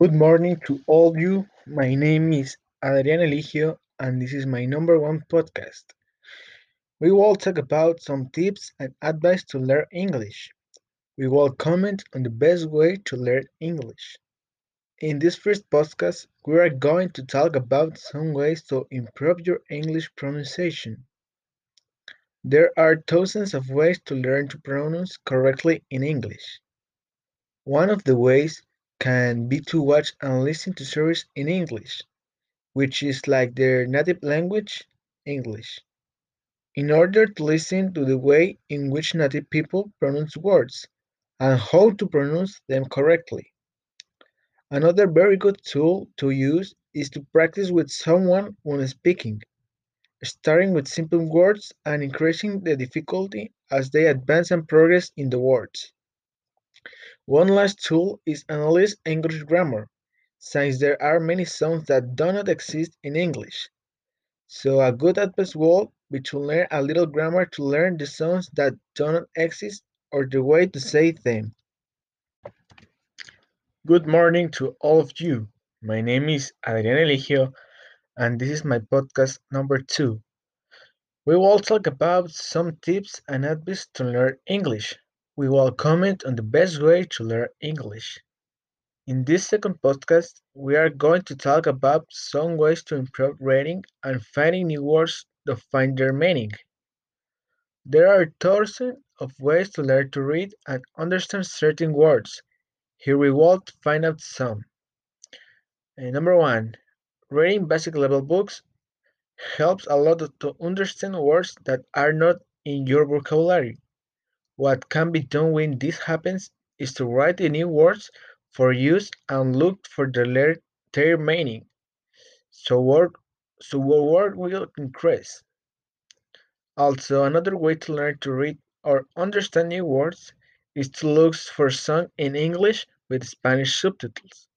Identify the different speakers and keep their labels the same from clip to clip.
Speaker 1: Good morning to all you. My name is Adrián Eligio, and this is my number one podcast. We will talk about some tips and advice to learn English. We will comment on the best way to learn English. In this first podcast, we are going to talk about some ways to improve your English pronunciation. There are thousands of ways to learn to pronounce correctly in English. One of the ways can be to watch and listen to series in English, which is like their native language, English, in order to listen to the way in which native people pronounce words and how to pronounce them correctly. Another very good tool to use is to practice with someone when speaking, starting with simple words and increasing the difficulty as they advance and progress in the words. One last tool is analyze English grammar, since there are many sounds that do not exist in English. So a good advice would be to learn a little grammar to learn the sounds that do not exist or the way to say them. Good morning to all of you. My name is Adrián Eligio, and this is my podcast number two. We will talk about some tips and advice to learn English. We will comment on the best way to learn English. In this second podcast, we are going to talk about some ways to improve reading and finding new words to find their meaning. There are thousands of ways to learn to read and understand certain words. Here we will find out some. Uh, number one, reading basic level books helps a lot to understand words that are not in your vocabulary. What can be done when this happens is to write the new words for use and look for the their meaning. So word so word will increase. Also, another way to learn to read or understand new words is to look for songs in English with Spanish subtitles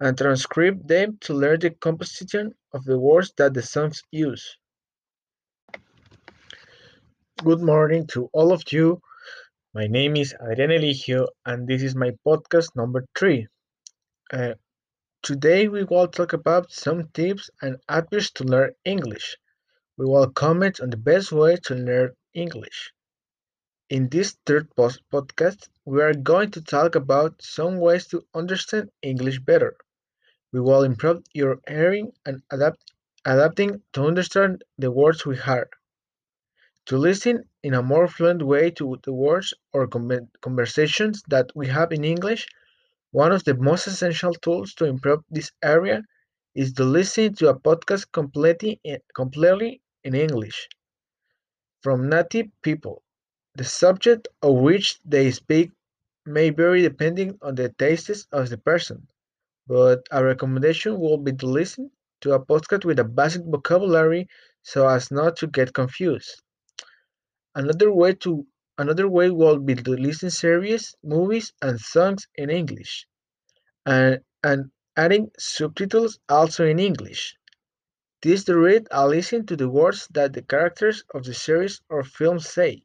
Speaker 1: and transcribe them to learn the composition of the words that the songs use. Good morning to all of you. My name is Adrián Eligio, and this is my podcast number three. Uh, today, we will talk about some tips and advice to learn English. We will comment on the best way to learn English. In this third post podcast, we are going to talk about some ways to understand English better. We will improve your hearing and adapt, adapting to understand the words we hear. To listen in a more fluent way to the words or conversations that we have in English, one of the most essential tools to improve this area is to listen to a podcast completely, eh, completely in English from native people. The subject of which they speak may vary depending on the tastes of the person, but a recommendation will be to listen to a podcast with a basic vocabulary so as not to get confused. Another way to another way would be to listen series, movies, and songs in English, and and adding subtitles also in English. This to read and listen to the words that the characters of the series or film say.